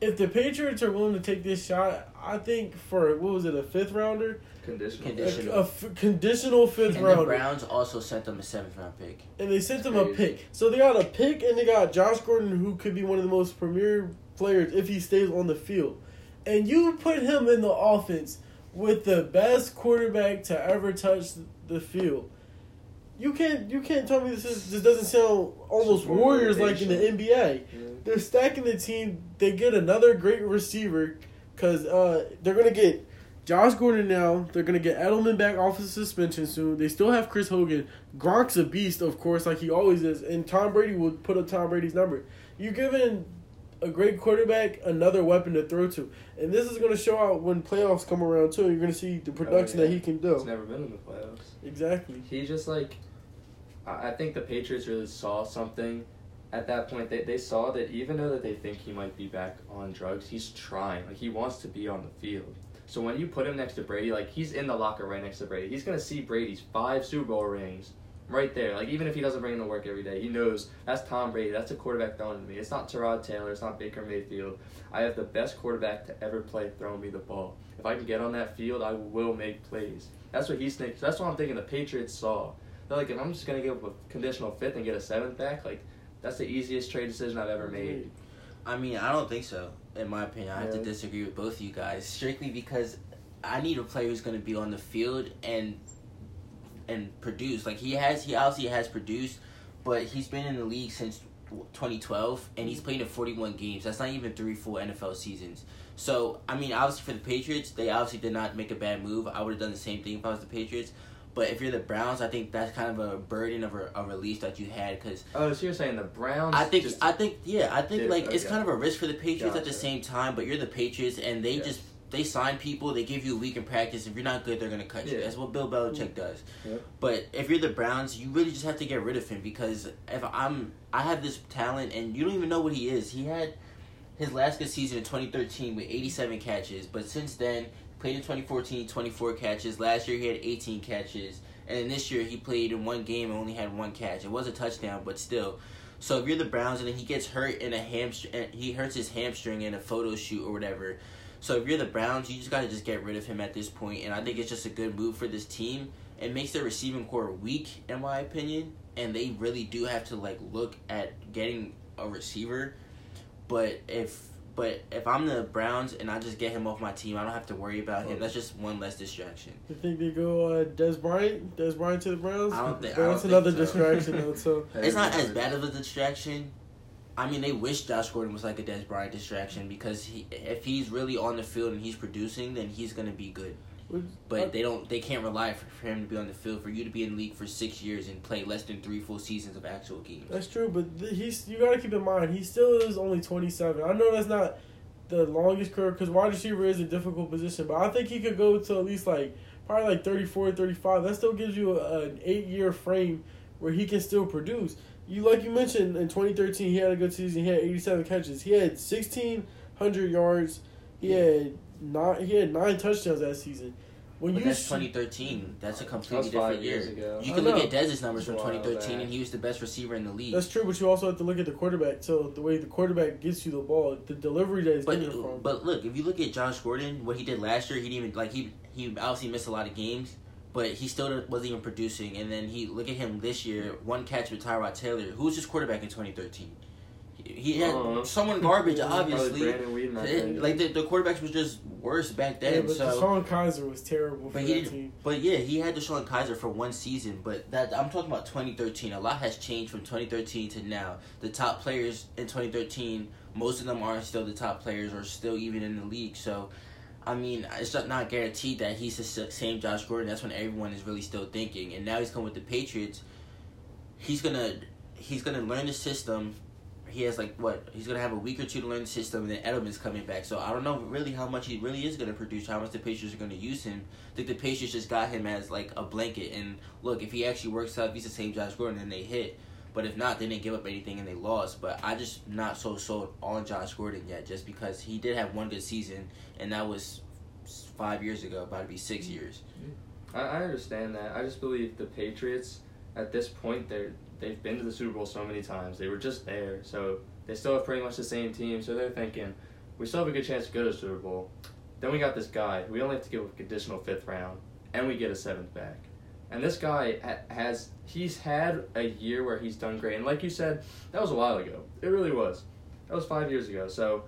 S2: if the Patriots are willing to take this shot, I think for what was it, a fifth rounder,
S3: conditional.
S2: a,
S1: Conditional.
S2: a f- conditional fifth
S1: And the Browns also sent them a seventh round pick.
S2: and they sent them a pick. So they got a pick, and they got Josh Gordon, who could be one of the most premier players if he stays on the field. And you put him in the offense with the best quarterback to ever touch the field. You can't you can't tell me this is this doesn't sound almost
S3: Support
S2: Warriors like in the. NBA.
S3: Yeah.
S2: They're stacking the team. They get another great receiver because uh, they're gonna get Josh Gordon now. They're gonna get Edelman back off of suspension soon. They still have Chris Hogan. Gronk's a beast, of course, like he always is. And Tom Brady will put up Tom Brady's number. You're giving a great quarterback another weapon to throw to, and this is gonna show out when playoffs come around too. You're gonna see the oh, production
S3: Oh, yeah.
S2: that he can do.
S3: He's never been in the playoffs.
S2: Exactly.
S3: he just like I I think the Patriots really saw something at that point. They they saw that even though that they think he might be back on drugs, he's trying. Like he wants to be on the field. So when you put him next to Brady, like he's in the locker right next to Brady. He's gonna see Brady's five Super Bowl rings right there. Like even if he doesn't bring him to work every day, he knows that's Tom Brady. That's a quarterback throwing to me. It's not Tyrod Taylor. It's not Baker Mayfield. I have the best quarterback to ever play throwing me the ball. If I can get on that field, I will make plays. That's what he's thinking. That's what I'm thinking. The Patriots saw. They're like, if I'm just gonna give up a conditional fifth and get a seventh back, like that's the easiest trade decision I've ever made.
S1: I mean, I don't think so. In my opinion, I have to disagree with both of you guys strictly because I need a player who's going to be on the field and and produce. Like he has, he obviously has produced, but he's been in the league since 2012, and he's played in 41 games. That's not even three full NFL seasons. So, I mean, obviously for the Patriots, they obviously did not make a bad move. I would have done the same thing if I was the Patriots. But if you're the Browns, I think that's kind of a burden of a, a release that you had because
S3: Oh, so you're saying the Browns?
S1: I think I think yeah I think
S3: Did-
S1: like it's kind of a risk for the Patriots at the same time. But you're the Patriots and they
S3: Yes.
S1: just they sign people. They give you a week in practice. If you're not good, they're gonna cut you. That's what Bill Belichick mm-hmm. does.
S3: Yep.
S1: But if you're the Browns, you really just have to get rid of him because if I'm I have this talent and you don't even know what he is. He had his last good season in 2013 with 87 catches, but since then played in 2014 24 catches. Last year he had 18 catches, and then this year he played in one game and only had one catch. It was a touchdown, but still. So if you're the Browns and then he gets hurt in a hamstring, he hurts his hamstring in a photo shoot or whatever. So if you're the Browns, you just gotta just get rid of him at this point, and I think it's just a good move for this team. It makes their receiving core weak, in my opinion, and they really do have to like look at getting a receiver. But if but if I'm the Browns and I just get him off my team, I don't have to worry about him. That's just one less distraction.
S2: You think they go uh, Dez Bryant? Dez Bryant to the Browns?
S1: I don't think- I
S2: But
S1: don't
S2: That's another
S1: so.
S2: distraction though. So *laughs*
S1: It's not as bad of a distraction. I mean, they wish Josh Gordon was like a Dez Bryant distraction because he, if he's really on the field and he's producing, then he's gonna be good. But uh, they don't. They can't rely for, for him to be on the field for you to be in the league for six years and play less than three full seasons of actual games.
S2: That's true, but th- he's you gotta keep in mind he still is only twenty seven. I know that's not the longest career because wide receiver is a difficult position, but I think he could go to at least like probably like 34, 35. That still gives you a, an eight year frame where he can still produce. You like you mentioned in twenty thirteen he had a good season. He had eighty seven catches. He had sixteen hundred yards. He had nine. He had nine touchdowns that season. When
S1: But
S2: you
S1: that's
S2: s-
S1: 2013. That's a completely
S3: was five
S1: different
S3: years
S1: year.
S3: ago.
S1: You can look at Dez's numbers from
S3: It's a while
S1: 2013, and he was the best receiver in the league.
S2: That's true, but you also have to look at the quarterback. So the way the quarterback gets you the ball, the delivery that he's
S1: But
S2: getting it from.
S1: but look, if you look at Josh Gordon, what he did last year, he didn't even like he he obviously missed a lot of games, but he still wasn't even producing. And then he look at him this year, one catch with Tyrod Taylor, who was his quarterback in 2013. He, he had
S3: Uh-huh.
S1: someone garbage, *laughs* obviously.
S3: Brandon
S1: It- like the, the quarterbacks was just worse back
S2: yeah,
S1: then.
S2: but
S1: so
S2: DeShone Kizer was terrible for
S1: But
S2: that
S1: he
S2: team.
S1: But yeah, he had DeShone Kizer for one season, but that I'm talking about 2013. A lot has changed from 2013 to now. The top players in 2013, most of them aren't still the top players or still even in the league. So, I mean, it's not, guaranteed that he's the same Josh Gordon. That's when everyone is really still thinking. And now he's coming with the Patriots. He's gonna he's gonna learn the system. He has like what he's gonna have a week or two to learn the system, and then Edelman's coming back. So I don't know really how much he really is gonna produce, how much the Patriots are gonna use him. I think the Patriots just got him as like a blanket. And look, if he actually works out, he's the same Josh Gordon, then they hit. But if not, they didn't give up anything and they lost. But I just not so sold on Josh Gordon yet, just because he did have one good season, and that was five years ago, about to be six mm-hmm. years.
S3: I, I understand that. I just believe the Patriots at this point they're they've been to the Super Bowl so many times. They were just there, so they still have pretty much the same team. So they're thinking we still have a good chance to go to the Super Bowl. Then we got this guy. We only have to give a conditional fifth round, and we get a seventh back. And this guy ha- has he's had a year where he's done great. And like you said, that was a while ago. It really was. That was five years ago. So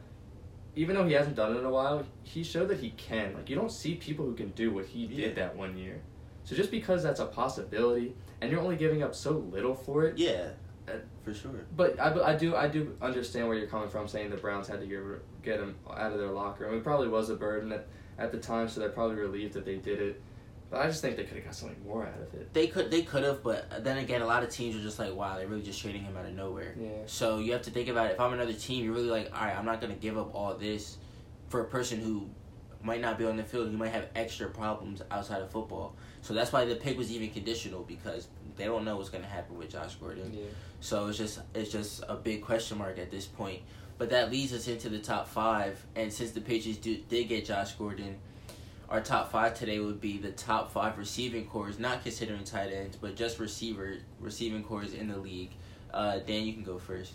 S3: even though he hasn't done it in a while, he showed that he can. Like you don't see people who can do what he
S1: Yeah.
S3: did that one year. So just because that's a possibility, and you're only giving up so little for it,
S1: Yeah,
S3: Uh,
S1: for sure.
S3: but I, I do I do understand where you're coming from, saying the Browns had to get get him out of their locker room. It probably was a burden at, at the time, so they're probably relieved that they did it. But I just think they could have got something more out of it.
S1: They could they could have, but then again, a lot of teams are just like, wow, they're really just trading him out of nowhere.
S3: Yeah.
S1: So you have to think about it. If I'm another team, you're really like, all right, I'm not gonna give up all this for a person who might not be on the field. He might have extra problems outside of football. So that's why the pick was even conditional because they don't know what's gonna happen with Josh Gordon.
S3: Yeah.
S1: So it's just it's just a big question mark at this point. But that leads us into the top five. And since the Patriots do, did get Josh Gordon, our top five today would be the top five receiving cores, not considering tight ends, but just receiver receiving cores in the league. Uh, Dan, you can go first.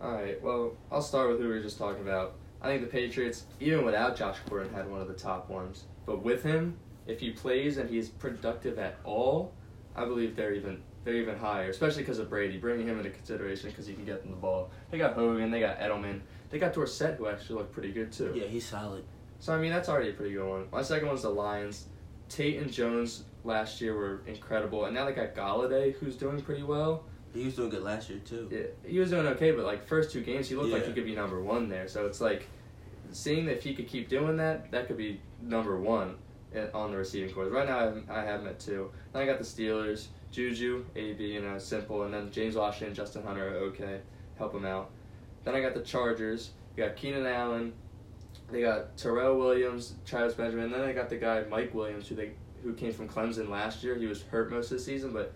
S3: All right. Well, I'll start with who we were just talking about. I think the Patriots, even without Josh Gordon, had one of the top ones. But with him, if he plays and he's productive at all, I believe they're even they're even higher. Especially because of Brady, bringing him into consideration because he can get them the ball. They got Hogan, they got Edelman, they got Dorsett, who actually looked pretty good too.
S1: Yeah, he's solid.
S3: So I mean, that's already a pretty good one. My second one's the Lions. Tate and Jones last year were incredible, and now they got Golladay, who's doing pretty well.
S1: He was doing good last year too.
S3: Yeah, he was doing okay, but like first two games, he looked like he could be number one there. So it's like seeing if he could keep doing that, that could be number one on the receiving course. Right now, I have, I have him at two. Then I got the Steelers, Juju, AB, you know, simple, and then James Washington, Justin Hunter, are okay, help him out. Then I got the Chargers. You got Keenan Allen. They got Tyrell Williams, Travis Benjamin. and Then they got the guy Mike Williams, who they who came from Clemson last year. He was hurt most of the season, but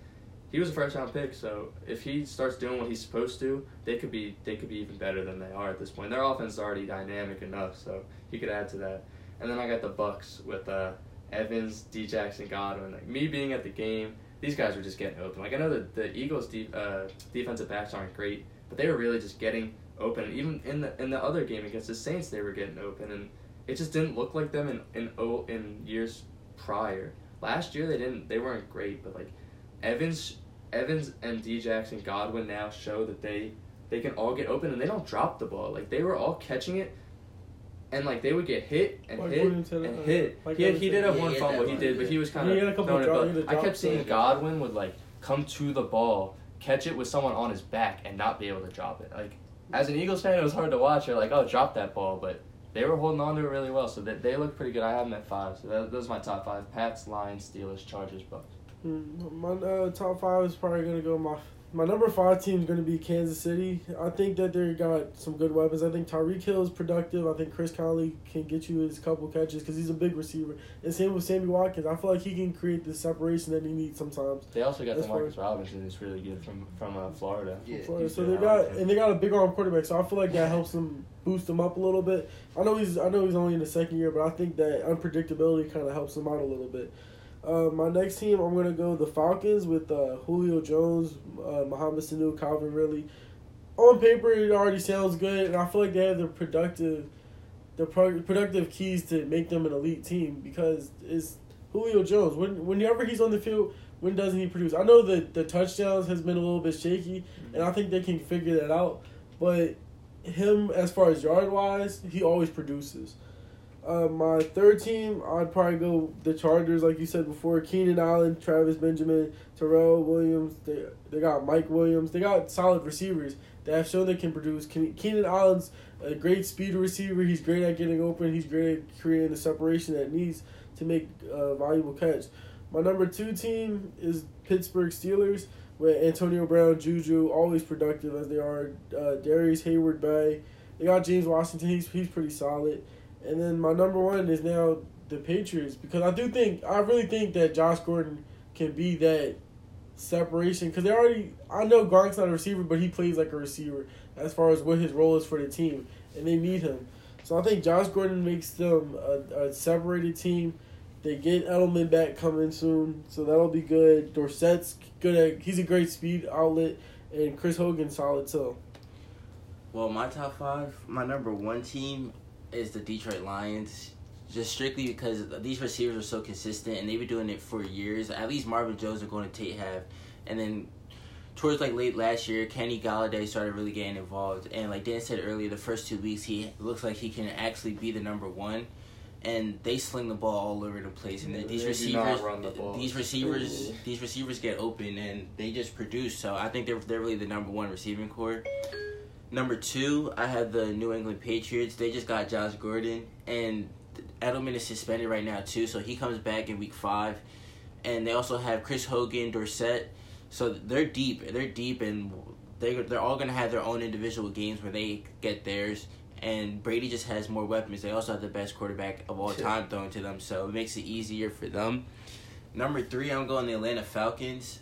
S3: he was a first round pick. So if he starts doing what he's supposed to, they could be they could be even better than they are at this point. Their offense is already dynamic enough, so he could add to that. And then I got the Bucs with uh, Evans, D. Jackson, Godwin. Like me being at the game, these guys were just getting open. Like I know that the Eagles' de- uh, defensive backs aren't great, but they were really just getting open. Even in the in the other game against the Saints, they were getting open, and it just didn't look like them in in oh, in years prior. Last year they didn't they weren't great, but like Evans Evans and D Jackson Godwin now show that they they can all get open and they don't drop the ball. Like they were all catching it and like they would get hit and
S2: Like
S3: hit
S2: said,
S3: and
S2: uh,
S3: hit.
S2: like
S3: he, had, he did have
S1: Yeah,
S3: one fumble,
S1: that
S3: he
S1: one,
S3: did, but he was kind
S2: He
S3: of
S2: had a
S3: throwing it.
S2: drop-
S3: But
S2: he had a
S3: I
S2: drop
S3: kept seeing. Godwin would like come to the ball, catch it with someone on his back, and not be able to drop it. Like as an Eagles fan, it was hard to watch. You're like, oh, drop that ball, but they were holding on to it really well. So they, they look pretty good. I have them at five. So that, those are my top five: Pats, Lions, Steelers, Chargers, Bucs.
S2: Mm, My uh, top five is probably gonna go. My my number five team is gonna be Kansas City. I think that they got some good weapons. I think Tyreek Hill is productive. I think Chris Conley can get you his couple catches because he's a big receiver. And same with Sammy Watkins. I feel like he can create the separation that he needs sometimes.
S3: They also got
S2: That's
S3: Demarcus Robinson, who's really good from from uh, Florida.
S1: Yeah.
S2: Florida. So they got and they got a big arm quarterback. So I feel like that helps them boost them up a little bit. I know he's I know he's only in the second year, but I think that unpredictability kind of helps him out a little bit. Uh, my next team, I'm gonna go the Falcons with uh, Julio Jones, uh, Mohamed Sanu, Calvin Ridley. On paper, it already sounds good, and I feel like they have the productive, the pro- productive keys to make them an elite team because it's Julio Jones. When whenever he's on the field, when doesn't he produce? I know that the touchdowns has been a little bit shaky, and I think they can figure that out. But him, as far as yard wise, he always produces. Uh, my third team, I'd probably go the Chargers, like you said before. Keenan Allen, Travis Benjamin, Tyrell Williams. They they got Mike Williams. They got solid receivers that have shown they can produce. Keenan Allen's a great speed receiver. He's great at getting open. He's great at creating the separation that needs to make a valuable catch. My number two team is Pittsburgh Steelers with Antonio Brown, Juju, always productive as they are. Uh, Darrius Heyward-Bey. They got James Washington. He's he's pretty solid. And then my number one is now the Patriots because I do think I really think that Josh Gordon can be that separation because they already I know Gronk's not a receiver but he plays like a receiver as far as what his role is for the team and they need him. So I think Josh Gordon makes them a, a separated team. They get Edelman back coming soon, so that'll be good. Dorsett's good at he's a great speed outlet, and Chris Hogan solid too.
S1: Well, my top five, my number one team is the Detroit Lions. Just strictly because these receivers are so consistent and they've been doing it for years. At least Marvin Jones and Golden Tate have. And then towards like late last year, Kenny Golladay started really getting involved. And like Dan said earlier, the first two weeks he looks like he can actually be the number one. And they sling the ball all over the place. And
S3: Yeah,
S1: these receivers,
S3: the
S1: these receivers, these receivers get open and they just produce. So I think they're they're really the number one receiving core. Number two, I have the New England Patriots. They just got Josh Gordon, and Edelman is suspended right now too, so he comes back in Week Five. And they also have Chris Hogan, Dorsett, so they're deep. They're deep, and they they're all gonna have their own individual games where they get theirs. And Brady just has more weapons. They also have the best quarterback of all time thrown to them, so it makes it easier for them. Number three, I'm going the Atlanta Falcons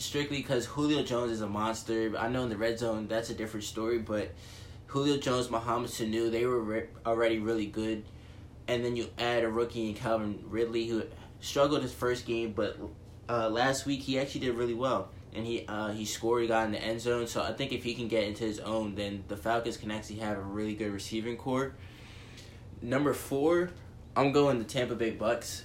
S1: strictly because Julio Jones is a monster. I know in the red zone that's a different story, but Julio Jones, Mohamed Sanu, they were re- already really good, and then you add a rookie in Calvin Ridley who struggled his first game, but uh, last week he actually did really well, and he uh, he scored, he got in the end zone. So I think if he can get into his own, then the Falcons can actually have a really good receiving core. Number four, I'm going the Tampa Bay Bucs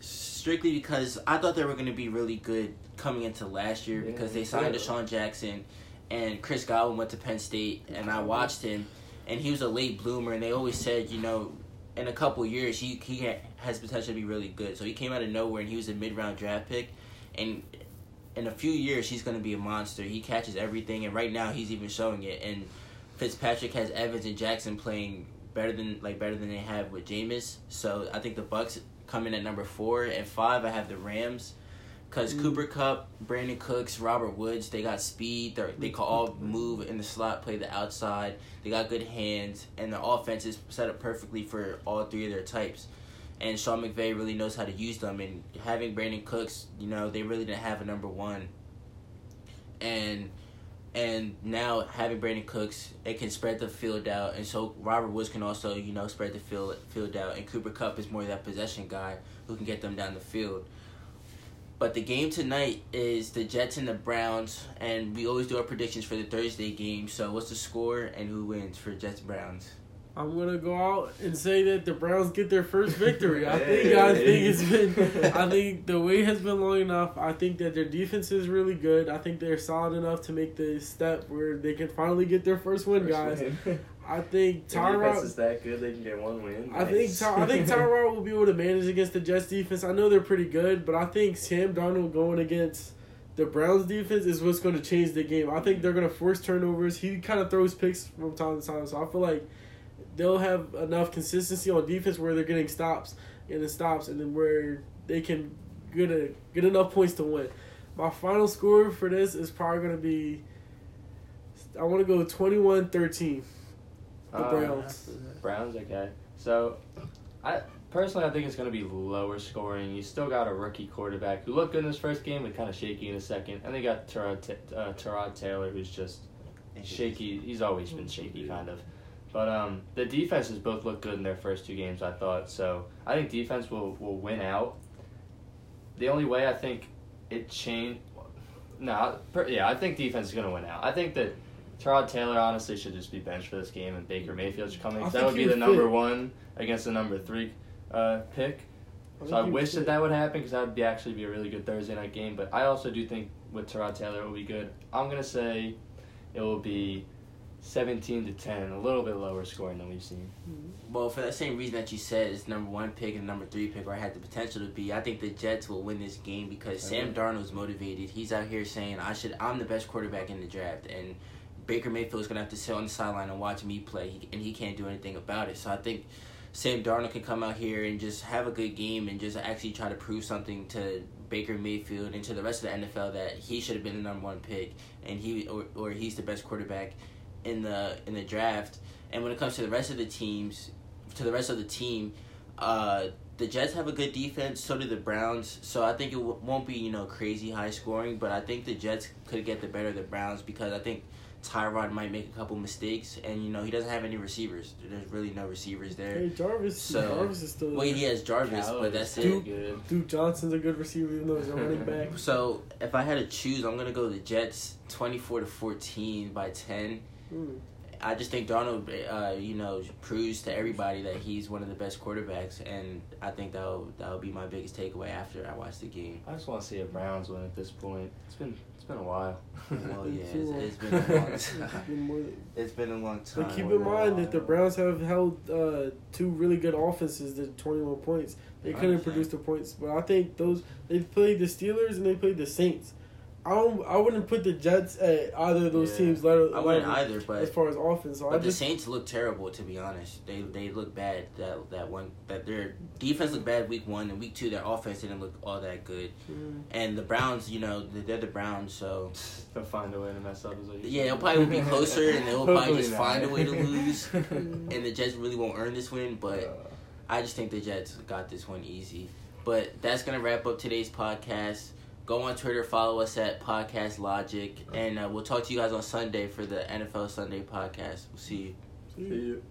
S1: strictly because I thought they were going to be really good coming into last year
S3: Yeah,
S1: because they signed. DeSean Jackson and Chris Godwin went to Penn State and I watched him and he was a late bloomer and they always said you know in a couple years he he has potential to be really good so he came out of nowhere and he was a mid round draft pick and in a few years he's going to be a monster. He catches everything, and right now he's even showing it. And Fitzpatrick has Evans and Jackson playing better than like better than they have with Jameis. So I think the Bucs come in at number four and five. I have the Rams. Cause mm. Cooper Kupp, Brandin Cooks, Robert Woods, they got speed. They they can all move in the slot, play the outside. They got good hands, and the offense is set up perfectly for all three of their types. And Sean McVay really knows how to use them. And having Brandin Cooks, you know, they really didn't have a number one. And and now having Brandin Cooks, it can spread the field out, and so Robert Woods can also you know spread the field field out, and Cooper Kupp is more that possession guy who can get them down the field. But the game tonight is the Jets and the Browns, and we always do our predictions for the Thursday game. So what's the score and who wins for Jets Browns?
S2: I'm gonna go out and say that the Browns get their first victory. I think I think it's *laughs* been I think the wait has been long enough. I think that their defense is really good. I think they're solid enough to make the step where they can finally get their first win, first guys. Win. *laughs* I think
S3: Tyrod is that good. They can get one win.
S2: I think I think *laughs* Tyrod will be able to manage against the Jets defense. I know they're pretty good, but I think Sam Darnold going against the Browns defense is what's going to change the game. I think they're going to force turnovers. He kind of throws picks from time to time, so I feel like they'll have enough consistency on defense where they're getting stops and the stops, and then where they can get a get enough points to win. My final score for this is probably going to be. I want to go 21-13. The uh, Browns.
S3: Browns, okay. So, I personally I think it's going to be lower scoring. You still got a rookie quarterback who looked good in his first game, but kind of shaky in the second, and they got Tyrod, uh, Tyrod Taylor who's just shaky. He's always been shaky, kind of. But um, the defenses both looked good in their first two games, I thought. So I think defense will, will win out. The only way I think it changed. No, yeah, I think defense is going to win out. I think that Tyrod Taylor honestly should just be benched for this game, and Baker Mayfield should come in. That would be the number fit. one against the number three uh, pick. I so I wish that that would happen because that would be actually be a really good Thursday night game. But I also do think with Tyrod Taylor it will be good. I'm gonna say it will be 17 to 10, a little bit lower scoring than we've seen.
S1: Mm-hmm. Well, for that same reason that you said, it's number one pick and number three pick, or I had the potential to be. I think the Jets will win this game because okay. Sam Darnold's motivated. He's out here saying, "I should. I'm the best quarterback in the draft," and Baker Mayfield's gonna have to sit on the sideline and watch me play, and he can't do anything about it. So I think Sam Darnold can come out here and just have a good game and just actually try to prove something to Baker Mayfield and to the rest of the NFL that he should have been the number one pick and he or, or he's the best quarterback in the in the draft. And when it comes to the rest of the teams, to the rest of the team, uh, the Jets have a good defense. So do the Browns. So I think it w- won't be you know crazy high scoring, but I think the Jets could get the better of the Browns because I think Tyrod might make a couple mistakes, and you know he doesn't have any receivers. There's really no receivers there.
S2: Hey, Jarvis. So, Jarvis is still.
S1: Well, he has Jarvis, but that's
S2: Duke,
S1: it.
S2: Duke Johnson's a good receiver, even though he's a running *laughs* back.
S1: So if I had to choose, I'm gonna go the Jets, twenty four to fourteen by ten. Mm. I just think Darnold, uh, you know, proves to everybody that he's one of the best quarterbacks, and I think that'll that'll be my biggest takeaway after I watch the game.
S3: I just want to see a Browns win at this point. It's been it's been a while.
S1: well, *laughs* yeah, it's, it's been a *laughs* long time. it's been a long time.
S2: But keep in mind that the Browns have held uh, two really good offenses to twenty one points. They couldn't produce the points, but I think those they played the Steelers and they played the Saints. I don't. I wouldn't put the Jets at either of those yeah. teams. Let,
S1: I wouldn't either, but
S2: as far as offense, so
S1: but
S2: I
S1: the Saints look terrible. To be honest, they they look bad. That that one that their defense looked bad week one and week two. Their offense didn't look all that good. Mm. And the Browns, you know, they're the Browns, so *laughs*
S3: they'll find a way to mess up.
S1: yeah, they'll probably be closer, and they'll probably just not. find a way to *laughs* lose. and the Jets really won't earn this win, but uh. I just think the Jets got this one easy. But that's gonna wrap up today's podcast. Go on Twitter, follow us at Podcast Logic, and uh, we'll talk to you guys on Sunday for the NFL Sunday podcast. We'll see you.
S2: See you.